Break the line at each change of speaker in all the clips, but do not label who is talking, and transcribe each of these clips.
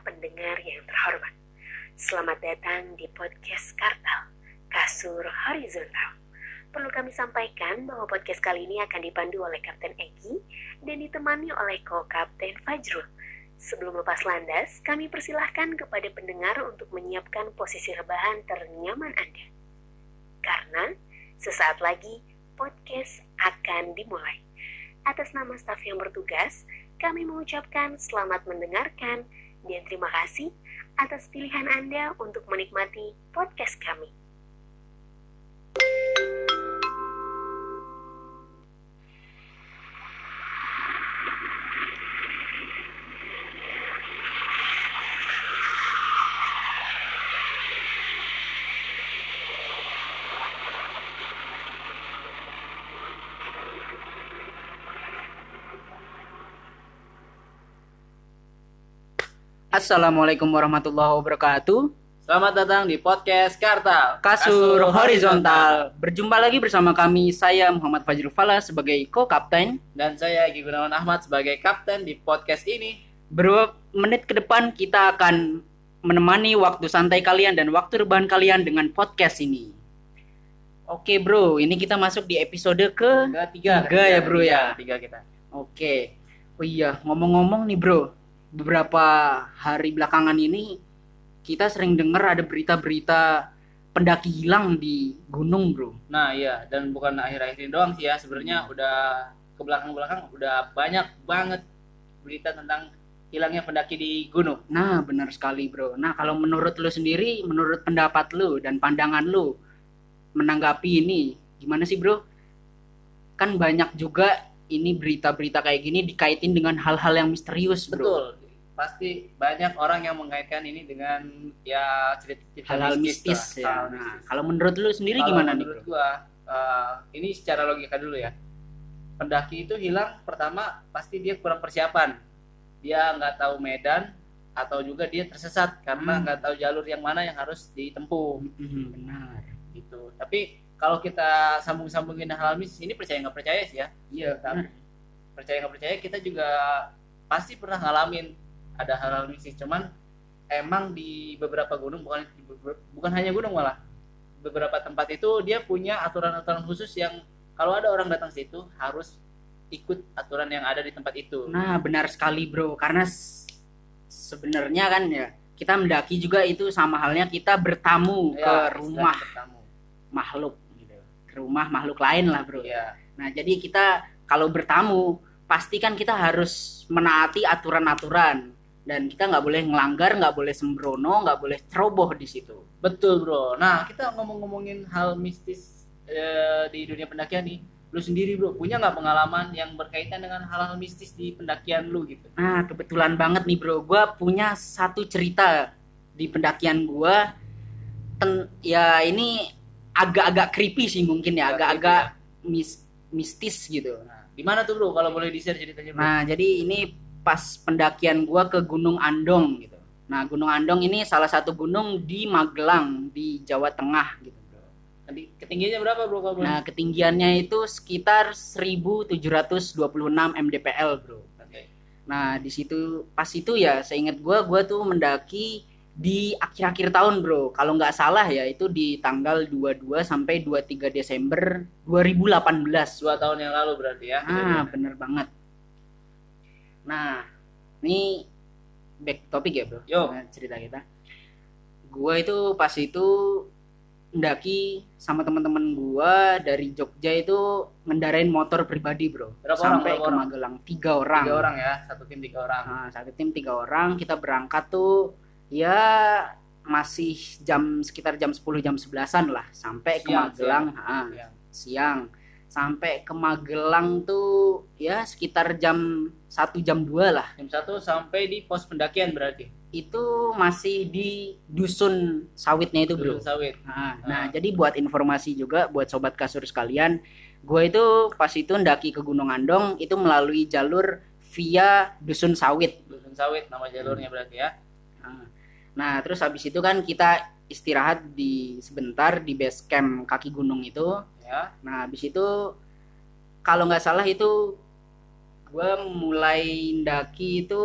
pendengar yang terhormat. Selamat datang di podcast Kartal, Kasur Horizontal. Perlu kami sampaikan bahwa podcast kali ini akan dipandu oleh Kapten Egi dan ditemani oleh ko-kapten Fajrul. Sebelum lepas landas, kami persilahkan kepada pendengar untuk menyiapkan posisi rebahan ternyaman Anda. Karena sesaat lagi podcast akan dimulai. Atas nama staf yang bertugas, kami mengucapkan selamat mendengarkan dan terima kasih atas pilihan Anda untuk menikmati podcast kami.
Assalamualaikum warahmatullahi wabarakatuh.
Selamat datang di podcast Kartal
Kasur horizontal. Berjumpa lagi bersama kami saya Muhammad Fajrul Fala sebagai co-kapten.
dan saya Egi Gunawan Ahmad sebagai kapten di podcast ini.
Beberapa menit ke depan kita akan menemani waktu santai kalian dan waktu rebahan kalian dengan podcast ini. Oke bro, ini kita masuk di episode ke
Tiga,
Tiga ya, bro, ya?
Tiga kita.
Oke. Oh iya, ngomong-ngomong nih bro, beberapa hari belakangan ini kita sering dengar ada berita-berita pendaki hilang di gunung bro.
Nah iya, dan bukan akhir-akhir ini doang sih ya. Sebenarnya udah ke belakang-belakang udah banyak banget berita tentang hilangnya pendaki di gunung.
Nah benar sekali bro. Nah kalau menurut lu sendiri, menurut pendapat lu dan pandangan lu menanggapi ini, gimana sih bro? Kan banyak juga ini berita-berita kayak gini dikaitin dengan hal-hal yang misterius bro.
Betul. Pasti banyak orang yang mengaitkan ini dengan ya cerita-cerita
Hal-hal mistis, ya.
hal
Nah,
mistis.
kalau menurut lu sendiri
Kalau
gimana nih
menurut gua eh, ini secara logika dulu ya pendaki itu hilang pertama pasti dia kurang persiapan dia nggak tahu medan atau juga dia tersesat karena
Hmm.
nggak tahu jalur yang mana yang harus ditempuh
Mhm, benar.
gitu tapi kalau kita sambung-sambungin hal mistis ini percaya nggak percaya sih ya
Iya,
Tapi
benar.
percaya nggak percaya kita juga pasti pernah ngalamin ada hal-hal mistis cuman emang di beberapa gunung bukan bukan hanya gunung malah beberapa tempat itu dia punya aturan-aturan khusus yang kalau ada orang datang situ harus ikut aturan yang ada di tempat itu
Nah, benar sekali, Bro. Karena sebenarnya kan ya, kita mendaki juga itu sama halnya kita bertamu
Ya,
ke rumah
bertamu.
makhluk gitu. Ke rumah makhluk lain lah, Bro.
Iya.
Nah, jadi kita kalau bertamu pasti kan kita harus menaati aturan-aturan dan kita nggak boleh ngelanggar, nggak boleh sembrono, nggak boleh ceroboh di situ.
betul bro nah kita ngomong-ngomongin hal mistis eh, di dunia pendakian nih lu sendiri bro punya nggak pengalaman yang berkaitan dengan hal-hal mistis di pendakian lu gitu
Nah, kebetulan banget nih bro, gue punya satu cerita di pendakian gue. Ten, ya ini agak-agak creepy sih mungkin ya,
Agak
agak-agak mis- mistis gitu.
Nah, di mana tuh bro kalau boleh di-share ceritanya bro?
Nah, jadi ini pas pendakian gue ke Gunung Andong gitu. Nah, Gunung Andong ini salah satu gunung di Magelang di Jawa Tengah gitu. bro.
Nanti ketinggiannya berapa bro boleh?
Nah, ketinggiannya itu sekitar 1726 mdpl, bro.
Oke.
Nah, di situ pas itu ya seingat gua gua tuh mendaki di akhir-akhir tahun, Bro. Kalau nggak salah ya itu di tanggal 22 sampai 23 Desember 2018.
Dua tahun yang lalu berarti ya?
Ah, bener banget. Nah, ini back topik ya, Bro.
Yo.
Nah, cerita kita. Gua itu pas itu mendaki sama teman-teman gua dari Jogja itu ngendarain motor pribadi, Bro.
Berapa orang,
sampai
berapa
ke
orang?
Magelang. Tiga orang.
Tiga orang ya, satu tim tiga orang.
Nah, satu tim tiga orang kita berangkat tuh ya masih jam sekitar jam 10 jam 11-an lah sampai ke
Siang,
Magelang ah,
Ya.
siang sampai ke Magelang tuh ya sekitar jam 1 jam 2 lah
Jam satu sampai di pos pendakian berarti.
itu masih di dusun sawitnya itu bro
Turun sawit.
Nah,
Ah.
nah, jadi buat informasi juga buat sobat kasur sekalian, gue itu pas itu ndaki ke Gunung Andong itu melalui jalur via dusun sawit.
Dusun sawit nama jalurnya berarti ya.
Nah, Nah, terus habis itu kan kita istirahat di sebentar di base camp kaki gunung itu.
Ya.
Nah, habis itu kalau nggak salah itu gue mulai ndaki itu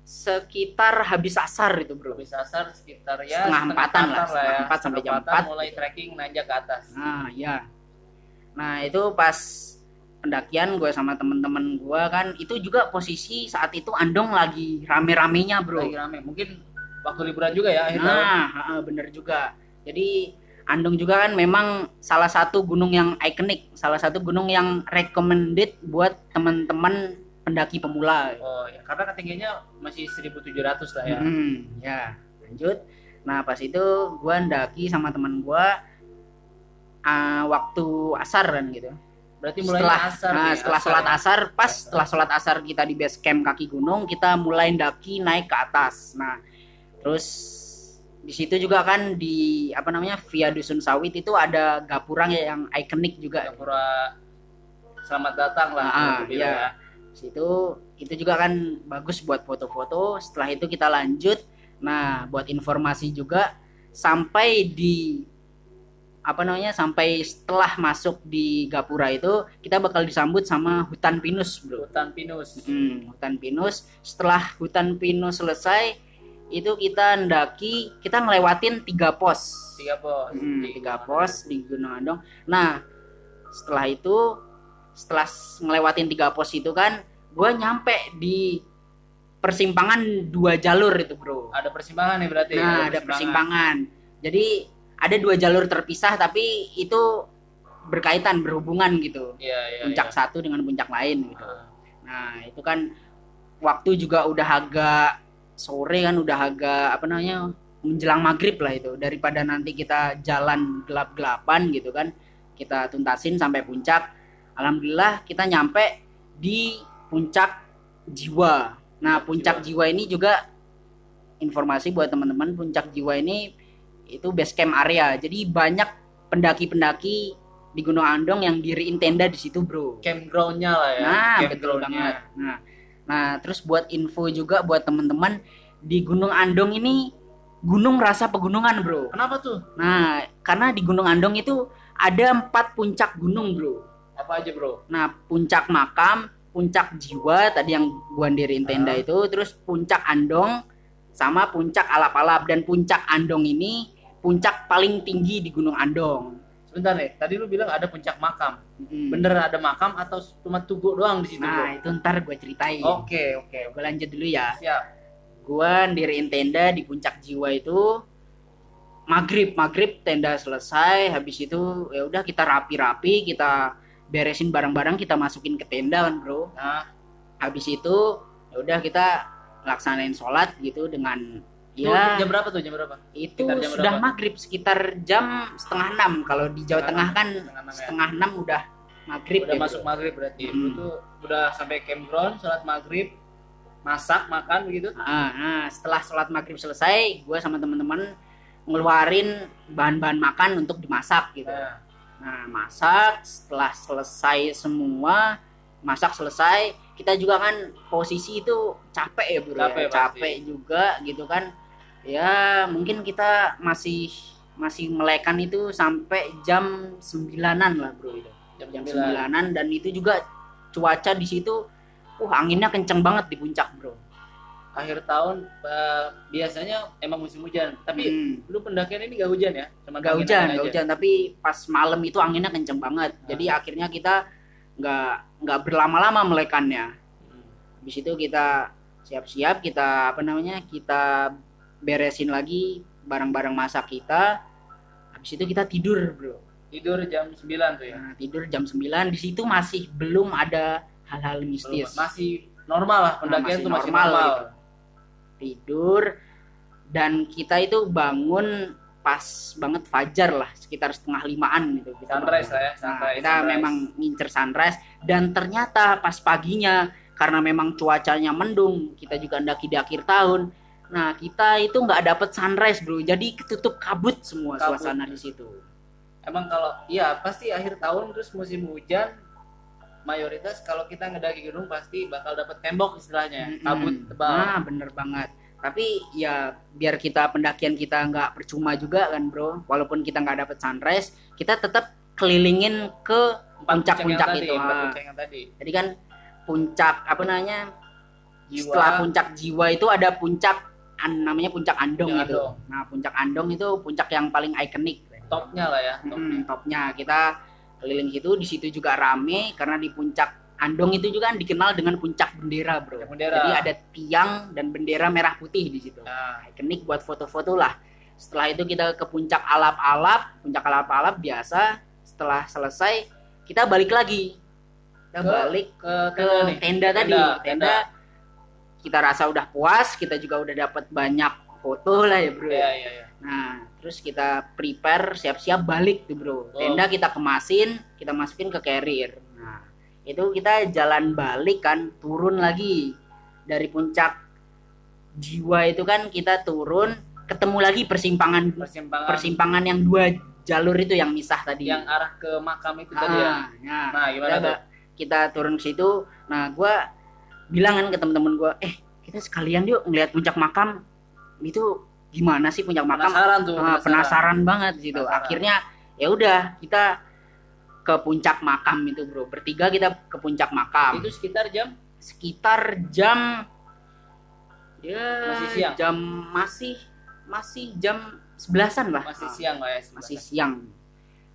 sekitar habis asar itu bro
Habis asar sekitar ya
Setengah empatan lah,
ya.
setengah empat sampai jam empat.
mulai trekking nanjak ke atas.
nah ya nah itu pas pendakian gue sama temen-temen gue kan itu juga posisi saat itu Andong lagi rame-ramenya bro
Lagi rame. Mungkin waktu liburan juga ya akhir.
Nah, bener juga. Jadi Andong juga kan memang salah satu gunung yang ikonik, salah satu gunung yang recommended buat teman-teman pendaki pemula.
Oh ya, karena ketinggiannya masih 1700 lah ya.
Hmm, ya. Lanjut. Nah, pas itu gua ndaki sama teman gua ah, waktu asar kan gitu.
Berarti mulai
setelah
asar.
nah,
nih,
setelah
asar
sholat
ya.
asar, pas setelah sholat asar kita di base camp kaki gunung, kita mulai ndaki naik ke atas. Nah, terus di situ juga kan di apa namanya via dusun sawit itu ada gapura yang ikonik juga.
Gapura selamat datang lah.
Ah,
kalau dibilang
iya. Situ itu juga kan bagus buat foto-foto. Setelah itu kita lanjut. Nah, buat informasi juga sampai di apa namanya sampai setelah masuk di gapura itu kita bakal disambut sama hutan pinus bro
Hutan pinus.
Hmm, hutan pinus. Setelah hutan pinus selesai, itu kita ndaki, kita ngelewatin tiga pos.
Tiga pos.
Hmm,
Di-
tiga pos di Gunung Andong. Nah, setelah itu, setelah ngelewatin tiga pos itu kan, gue nyampe di persimpangan dua jalur itu bro.
Ada persimpangan nih berarti.
Nah, ada persimpangan. Jadi ada dua jalur terpisah, tapi itu berkaitan, berhubungan gitu.
Iya, iya.
Puncak
iya.
satu dengan puncak lain gitu.
Ah.
Nah, itu kan waktu juga udah agak sore kan udah agak apa namanya menjelang maghrib lah itu. Daripada nanti kita jalan gelap-gelapan gitu kan kita tuntasin sampai puncak alhamdulillah kita nyampe di puncak jiwa. Nah puncak jiwa. ini juga informasi buat teman-teman puncak jiwa ini itu base camp area. Jadi banyak pendaki-pendaki di Gunung Andong yang diriin tenda di situ bro.
Campgroundnya lah ya.
Nah, betul banget. Nah, nah, terus buat info juga buat teman-teman di Gunung Andong ini gunung rasa pegunungan, Bro.
Kenapa tuh?
Nah, karena di Gunung Andong itu ada empat puncak gunung, Bro.
Apa aja bro?
Nah, puncak makam, puncak jiwa tadi yang gua diriin tenda
Ah.
itu, terus puncak Andong sama puncak alap-alap dan puncak Andong ini puncak paling tinggi di Gunung Andong.
Sebentar nih. Tadi lu bilang ada puncak makam.
Mm.
Bener ada makam atau cuma tugu doang di situ
Nah, itu ntar gue ceritain.
Oke oke.
Gue lanjut dulu ya.
Siap.
gua ndiriin tenda di puncak jiwa itu maghrib maghrib tenda selesai habis itu ya udah kita rapi-rapi kita beresin barang-barang kita masukin ke tenda kan bro
Nah,
habis itu ya udah kita laksanain sholat gitu dengan Ya
jam berapa tuh? Jam berapa?
itu
sekitar jam
sudah
berapa?
maghrib sekitar jam setengah enam kalau di Jawa Tengah kan
setengah enam ya.
udah maghrib
Udah
ya,
masuk
bro.
maghrib berarti.
Hmm.
Tuh udah sampai campground, sholat maghrib, masak, makan begitu.
Ah, nah, setelah sholat maghrib selesai, gue sama teman-teman ngeluarin bahan-bahan makan untuk dimasak gitu.
Nah,
Nah, masak setelah selesai semua, masak selesai, kita juga kan posisi itu capek ya bro, ya.
Capek pasti.
capek juga gitu kan. Ya mungkin kita masih masih melekan itu sampai jam sembilanan lah bro itu.
jam
Jam
9.
sembilanan dan itu juga cuaca di situ, uh anginnya kenceng banget di puncak bro.
Akhir tahun eh, biasanya emang musim hujan. Tapi
Hmm.
lu pendakian ini gak hujan ya? Cuma
Gak hujan,
aja.
gak hujan, tapi pas malam itu anginnya kenceng banget.
Ah.
Jadi akhirnya kita nggak nggak berlama-lama melekannya.
Hmm.
Habis itu kita siap-siap, kita apa namanya, kita beresin lagi barang-barang masak kita. Habis itu kita tidur, bro.
Tidur jam 9 tuh ya.
Nah, tidur jam 9 di situ masih belum ada hal-hal
Belum,
mistis.
masih normal lah
Nah,
pendakian tuh masih normal.
gitu. Tidur dan kita itu bangun pas banget fajar lah sekitar setengah limaan gitu kita
Sunrise
bangun.
lah ya,
Nah,
sunrise,
kita
sunrise.
memang ngincer sunrise dan ternyata pas paginya karena memang cuacanya mendung kita juga ndaki di akhir tahun nah kita itu nggak dapet sunrise bro jadi ketutup kabut semua
Kabut.
suasana di situ
Emang kalau iya pasti akhir tahun terus musim hujan mayoritas kalau kita ngedaki gunung pasti bakal dapet tembok istilahnya, kabut tebal.
nah bener banget tapi ya biar kita pendakian kita nggak percuma juga kan bro walaupun kita nggak dapet sunrise kita tetap kelilingin ke puncak-puncak
tadi,
itu,
empat
ah.
yang tadi.
jadi kan puncak apa namanya
Jiwa.
setelah puncak jiwa itu ada puncak an- namanya puncak andong
Puncak
itu
Andong.
nah puncak andong itu puncak yang paling ikonik
topnya lah ya. Top.
Hmm, topnya kita keliling situ di situ juga rame karena di puncak andong itu juga kan dikenal dengan puncak bendera bro
Puncak bendera.
jadi ada tiang dan bendera merah putih di situ
Nah,
ikonik buat foto-foto lah. Setelah itu kita ke puncak alap-alap, puncak alap-alap biasa. Setelah selesai kita balik lagi. Kita
Ke-
balik
ke
ke
tenda nih.
tenda tadi.
Tenda,
Tenda, kita rasa udah puas, kita juga udah dapat banyak foto lah ya bro.
Iya, iya, iya.
Nah, terus kita prepare siap-siap balik tuh bro.
Oh.
Tenda kita kemasin, kita masukin ke carrier. Nah, itu kita jalan balik kan, turun lagi dari puncak jiwa itu kan kita turun, ketemu lagi persimpangan
Persimpangan
persimpangan yang dua jalur itu yang misah tadi.
yang arah ke makam itu tadi ya.
Ah, ya.
Nah, gimana
kita,
tuh?
kita turun ke situ. Nah, gua bilang kan ke temen-temen gua, eh kita sekalian yuk ngeliat puncak makam itu gimana sih puncak makam?
Penasaran tuh,
Ah, penasaran banget gitu.
Penasaran.
Akhirnya ya udah kita ke puncak makam itu bro. Bertiga kita ke puncak makam.
Itu sekitar jam
Sekitar jam ya
Masih siang?
jam masih masih jam sebelasan lah.
masih siang lah ya.
masih siang.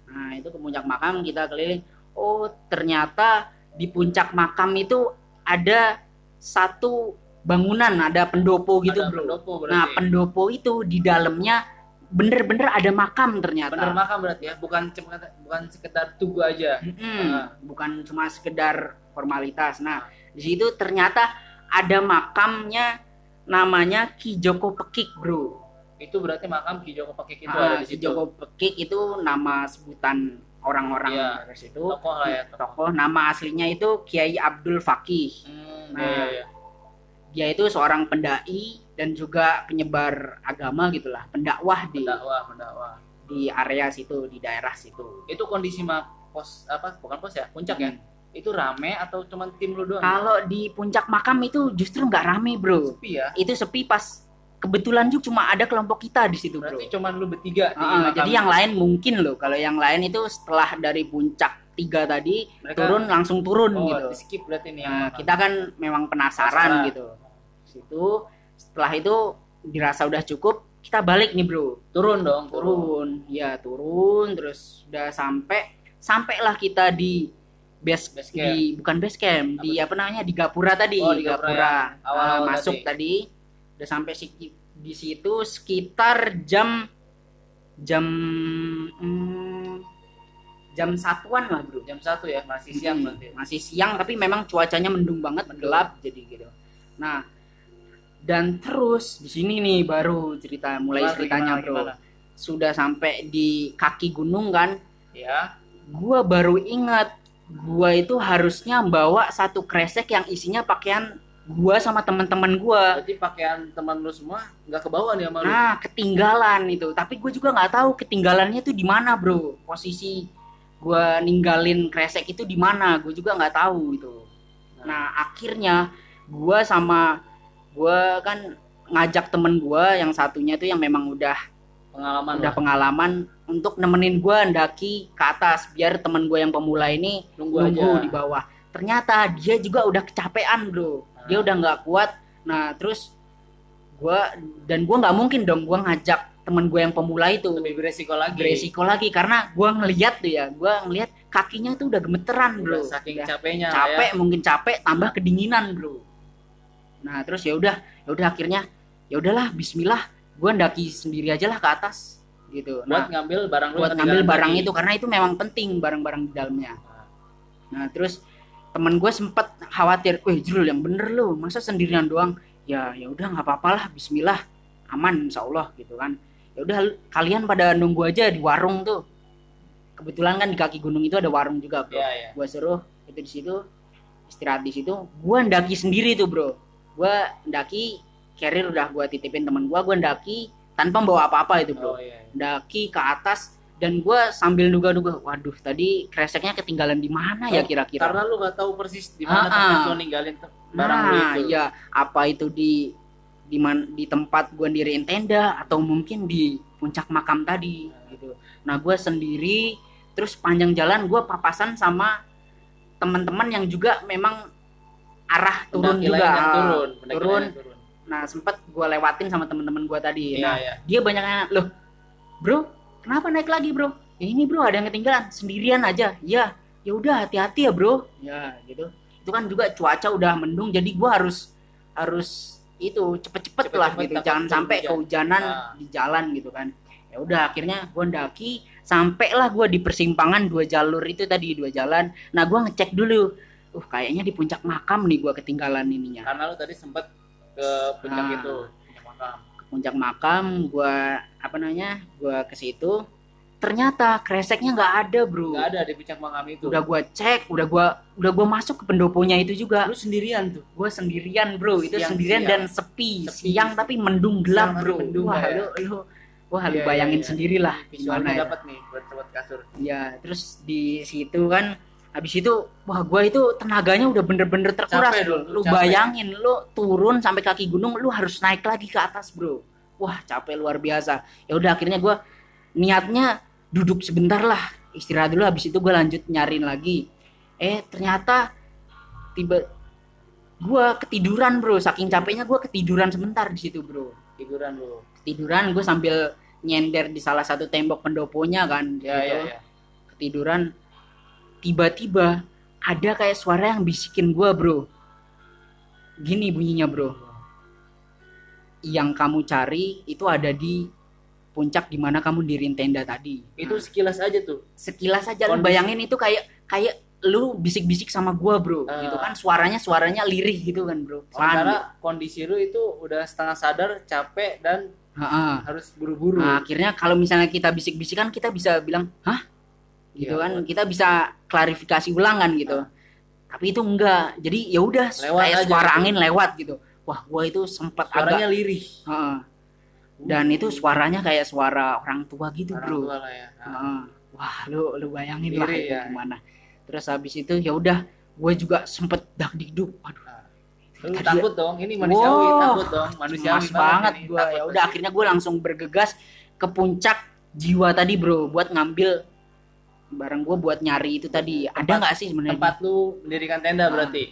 Nah itu ke puncak makam kita keliling. Oh ternyata di puncak makam itu ada satu bangunan, ada pendopo gitu
Ada
bro.
pendopo berarti.
Nah pendopo itu di dalamnya bener-bener ada makam ternyata.
Bener makam berarti ya, bukan cuma bukan sekedar tugu aja.
Mm-mm,
Nah.
Bukan cuma sekedar formalitas. Nah di situ ternyata ada makamnya namanya Ki Joko Pekik bro.
Itu berarti makam Ki Joko Pakik itu
Ah,
ada di
Ki
situ.
Joko Pekik itu nama sebutan orang-orang
Iya.
dari situ.
Tokoh lah ya, tokoh.
Tokoh nama aslinya itu Kiai Abdul Fakih.
Hmm,
Nah,
iya, iya.
Dia itu seorang pendai dan juga penyebar agama gitulah, pendakwah di
Pendakwah, pendakwah.
di area situ, di daerah situ.
Itu kondisi mak pos apa? Bukan pos ya, puncak ya. Itu rame atau cuma tim lu doang?
Kalau di puncak makam itu justru nggak rame, Bro.
Sepi ya.
Itu sepi pas kebetulan juga cuma ada kelompok kita di situ, Bro.
Berarti cuma lu bertiga di makam.
jadi yang lain mungkin loh. Kalau yang lain itu setelah dari puncak tiga tadi
Mereka-
turun langsung turun
oh,
gitu.
skip berarti nih yang
Nah, kita kan memang penasaran,
Penasaran.
gitu. Situ setelah itu dirasa udah cukup, kita balik nih, Bro.
turun dong, turun.
Turun. Ya, turun terus udah sampai sampailah kita di base,
Base camp.
di bukan base camp, di apa namanya? di Gapura tadi,
Oh, di Gapura
Gapura.
yang awal-awal
Ah, masuk tadi. Udah sampai si- di situ sekitar jam jam hmm, jam satuan lah, Bro.
Jam satu ya, masih siang
Hmm,
berarti.
Masih siang tapi memang cuacanya mendung banget,
Mendung.
gelap jadi gitu. Nah, dan terus di sini nih baru cerita mulai
Gimana,
ceritanya,
gimana,
Bro.
gimana?
Sudah sampai di kaki gunung kan,
Ya,
gua baru ingat gua itu harusnya bawa satu kresek yang isinya pakaian gua sama teman-teman gua.
berarti pakaian teman lu semua nggak kebawa nih sama lu.
Nah, ketinggalan itu. Tapi gue juga nggak tahu ketinggalannya tuh di mana, bro. Posisi gua ninggalin kresek itu di mana, gue juga nggak tahu itu. Nah, akhirnya gua sama gua kan ngajak temen gua yang satunya tuh yang memang udah
pengalaman
udah
lah.
pengalaman untuk nemenin gua ndaki ke atas biar temen gua yang pemula ini
Nunggu
nunggu
aja.
di bawah. Ternyata dia juga udah kecapean, bro. Dia udah nggak kuat. Nah, terus gua dan gua nggak mungkin dong gua ngajak temen gue yang pemula itu
lebih beresiko lagi.
beresiko lagi karena gua ngeliat tuh ya, gua ngeliat kakinya tuh udah gemeteran, bro.
Udah saking
Udah
capeknya
capek,
ya.
mungkin capek tambah kedinginan, bro. Nah, terus ya udah, ya udah akhirnya ya udahlah bismillah, gua ndaki sendiri aja lah ke atas gitu.
Buat
Nah,
ngambil barang
buat ngambil barang itu karena itu memang penting barang-barang di dalamnya. Nah terus temen gue sempet khawatir, weh Jrul yang bener lu, masa sendirian doang? Ya ya udah nggak apa-apa lah, Bismillah, aman Insya Allah gitu kan. Ya udah kalian pada nunggu aja di warung tuh. Kebetulan kan di kaki gunung itu ada warung juga bro.
Iya, iya.
Gue suruh itu di situ istirahat di situ. Gue ndaki sendiri tuh bro. Gue ndaki carrier udah gue titipin temen gue, gue ndaki tanpa bawa apa-apa itu bro
Oh iya.
daki ke atas dan gue sambil duga-duga waduh tadi kreseknya ketinggalan di mana ya
Oh,
kira-kira?
Karena lu nggak tahu persis di mana
Ah,
tempat
ah.
lu ninggalin barang lu
nah
itu.
iya. Apa itu di di man, di tempat gue diriin tenda atau mungkin di puncak makam tadi gitu. Nah gue sendiri terus panjang jalan gue papasan sama teman-teman yang juga memang arah turun
Pendaki
juga.
yang turun pendaki
turun.
yang turun.
Nah sempet gue lewatin sama temen-temen gue tadi.
Iya
nah
iya.
dia banyak nanya loh bro kenapa naik lagi bro? "Ya ini bro ada yang ketinggalan. Sendirian aja. Ya ya udah hati-hati ya bro. Ya gitu. Itu kan juga cuaca udah mendung jadi gua harus harus itu cepet-cepet lah gitu. jangan sampai
hujan.
kehujanan
Nah.
di jalan gitu kan. Ya udah akhirnya gua ndaki sampailah gua di persimpangan dua jalur itu tadi dua jalan. Nah gua ngecek dulu. Uh kayaknya di puncak makam nih gua ketinggalan ininya.
Karena lu tadi sempet ke puncak
Ah.
itu puncak makam.
ke puncak makam gua apa namanya gua ke situ ternyata kreseknya nggak ada bro
nggak ada di puncak makam itu
udah gua cek udah gua udah gua masuk ke pendoponya itu juga
lu sendirian tuh
gua sendirian bro itu
Siang-
sendirian
siang.
dan sepi,
Sepi.
siang tapi mendung gelap
Siang
bro
mendung
wah
ya.
lu lu wah lu
Iya,
bayangin
iya.
sendirilah gimana ya.
dapat nih buat sobat kasur
ya terus di situ kan habis itu wah gua itu tenaganya udah bener-bener terkuras
Capek
bro.
lu
lu
capek.
bayangin lu turun sampai kaki gunung lu harus naik lagi ke atas bro. Wah capek luar biasa. Ya udah akhirnya gua niatnya duduk sebentar lah istirahat dulu. Habis itu gue lanjut nyariin lagi. Eh ternyata tiba gua ketiduran bro. Saking capeknya gua ketiduran sebentar di situ bro.
Tiduran lu
ketiduran gue sambil nyender di salah satu tembok pendoponya kan
ya
gitu.
ya ya.
Ketiduran tiba-tiba ada kayak suara yang bisikin gua bro. Gini bunyinya bro. Yang kamu cari itu ada di puncak di mana kamu dirin tenda tadi.
Itu
Nah,
sekilas aja tuh.
Sekilas aja. Lu bayangin itu kayak kayak lu bisik-bisik sama gua bro.
Ah.
gitu kan suaranya suaranya lirih gitu kan bro.
Sementara kondisi lu itu udah setengah sadar capek dan
Ha-ha.
harus buru-buru.
Nah, akhirnya kalau misalnya kita bisik-bisik kan kita bisa bilang, "Hah?" Gitu
Iya,
kan. Kita bisa klarifikasi ulang kan gitu. Tapi itu enggak. Jadi ya udah kayak
aja
suara
gitu.
angin lewat gitu. Wah, gua itu sempat
suaranya
agak
lirih
Heeh. Dan itu suaranya kayak suara orang tua gitu,
orang
Bro.
tua lah ya Nah,
Heeh. Wah, lu lu bayangin lah
Ngiri
itu
ya.
gimana. Terus habis itu ya udah gue juga sempet dak dikduk. Waduh,
lu
Tadi-
takut dong ini manusiawi
Wow,
takut dong manusiawi
cemas banget
ini,
gue ya udah akhirnya gue langsung bergegas ke puncak jiwa tadi bro buat ngambil barang gue buat nyari itu tadi. Ada
Tempat-
nggak sih sebenarnya?
tempat lu mendirikan tenda
Ah.
berarti?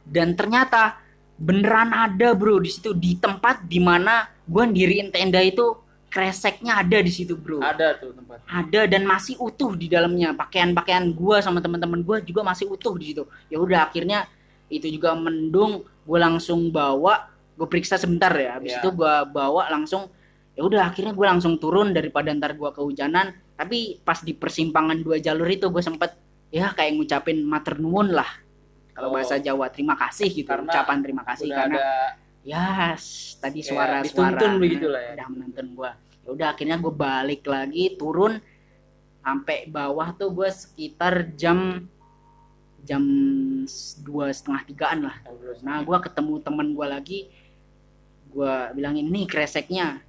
Dan ternyata beneran ada bro di situ. Di tempat di mana gue ndiriin tenda itu kreseknya ada di situ bro.
Ada tuh tempat.
Ada dan masih utuh di dalamnya. Pakaian-pakaian gue sama teman-teman gue juga masih utuh di situ. Ya udah akhirnya itu juga mendung. Gue langsung bawa gue periksa sebentar ya. Habis
Ya.
itu gue bawa langsung ya udah akhirnya gue langsung turun daripada ntar gue kehujanan tapi pas di persimpangan dua jalur itu gue sempet ya kayak ngucapin mater nuwun lah. Kalau
Oh.
bahasa Jawa terima kasih gitu
Karena
ucapan terima kasih karena
ada
ya s- tadi suara-suara
dituntun begitu lah ya.
udah menuntun gua. Ya udah akhirnya gue balik lagi turun sampai bawah tuh gue sekitar jam jam dua setengah tigaan lah. Nah gue ketemu temen gue lagi gue bilangin nih kreseknya.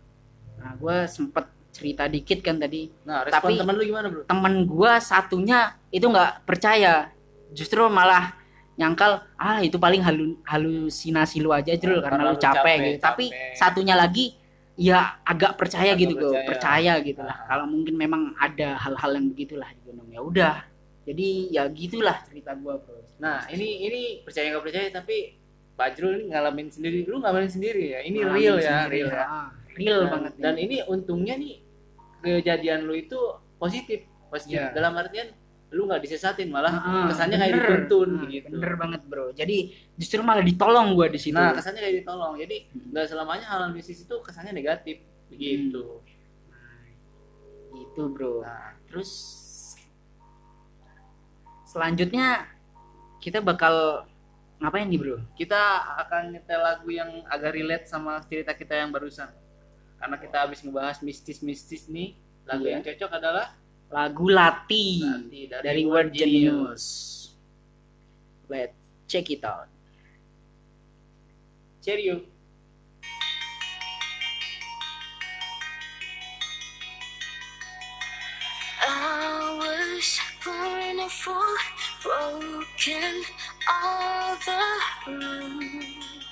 Nah gue sempet cerita dikit kan tadi.
Nah respon
Tapi-
teman lu gimana bro?
temen gue satunya itu nggak percaya. Justru malah nyangkal ah itu paling halu- halusinasi lu aja Jrul
Oh,
karena lu capek,
capek,
gitu. Tapi
capek.
satunya lagi ya agak percaya
Agak
gitu gue
percaya.
percaya gitu lah.
Ah.
kalau mungkin memang ada hal-hal yang begitulah di gunung ya udah. Jadi ya gitulah cerita gue bro.
Nah ini ini percaya nggak percaya tapi Pak Jrul ini ngalamin sendiri. Lu ngalamin sendiri ya? Ini
Ngalamin
real ya
sendiri,
real ya.
ah, real
dan,
banget
dan ini untungnya nih kejadian lu itu positif. Positif
Iya.
dalam artian lu nggak disesatin malah
Ah,
kesannya kayak
bener.
dituntun
Ah,
gitu.
bener banget bro. Jadi justru malah ditolong gue di situ.
Nah kesannya kayak ditolong. Jadi
Hmm.
nggak selamanya hal bisnis itu kesannya negatif. Begitu.
Itu bro.
Nah
Terus selanjutnya kita bakal ngapain nih bro?
kita akan nyetel lagu yang agak relate sama cerita kita yang barusan karena kita habis ngebahas mistis-mistis nih lagu
Iya.
yang cocok adalah
Lagu Lati
Lati
dari Word Genius. Let's check it out.
Cheerio
I was born a fool, broken all the rules.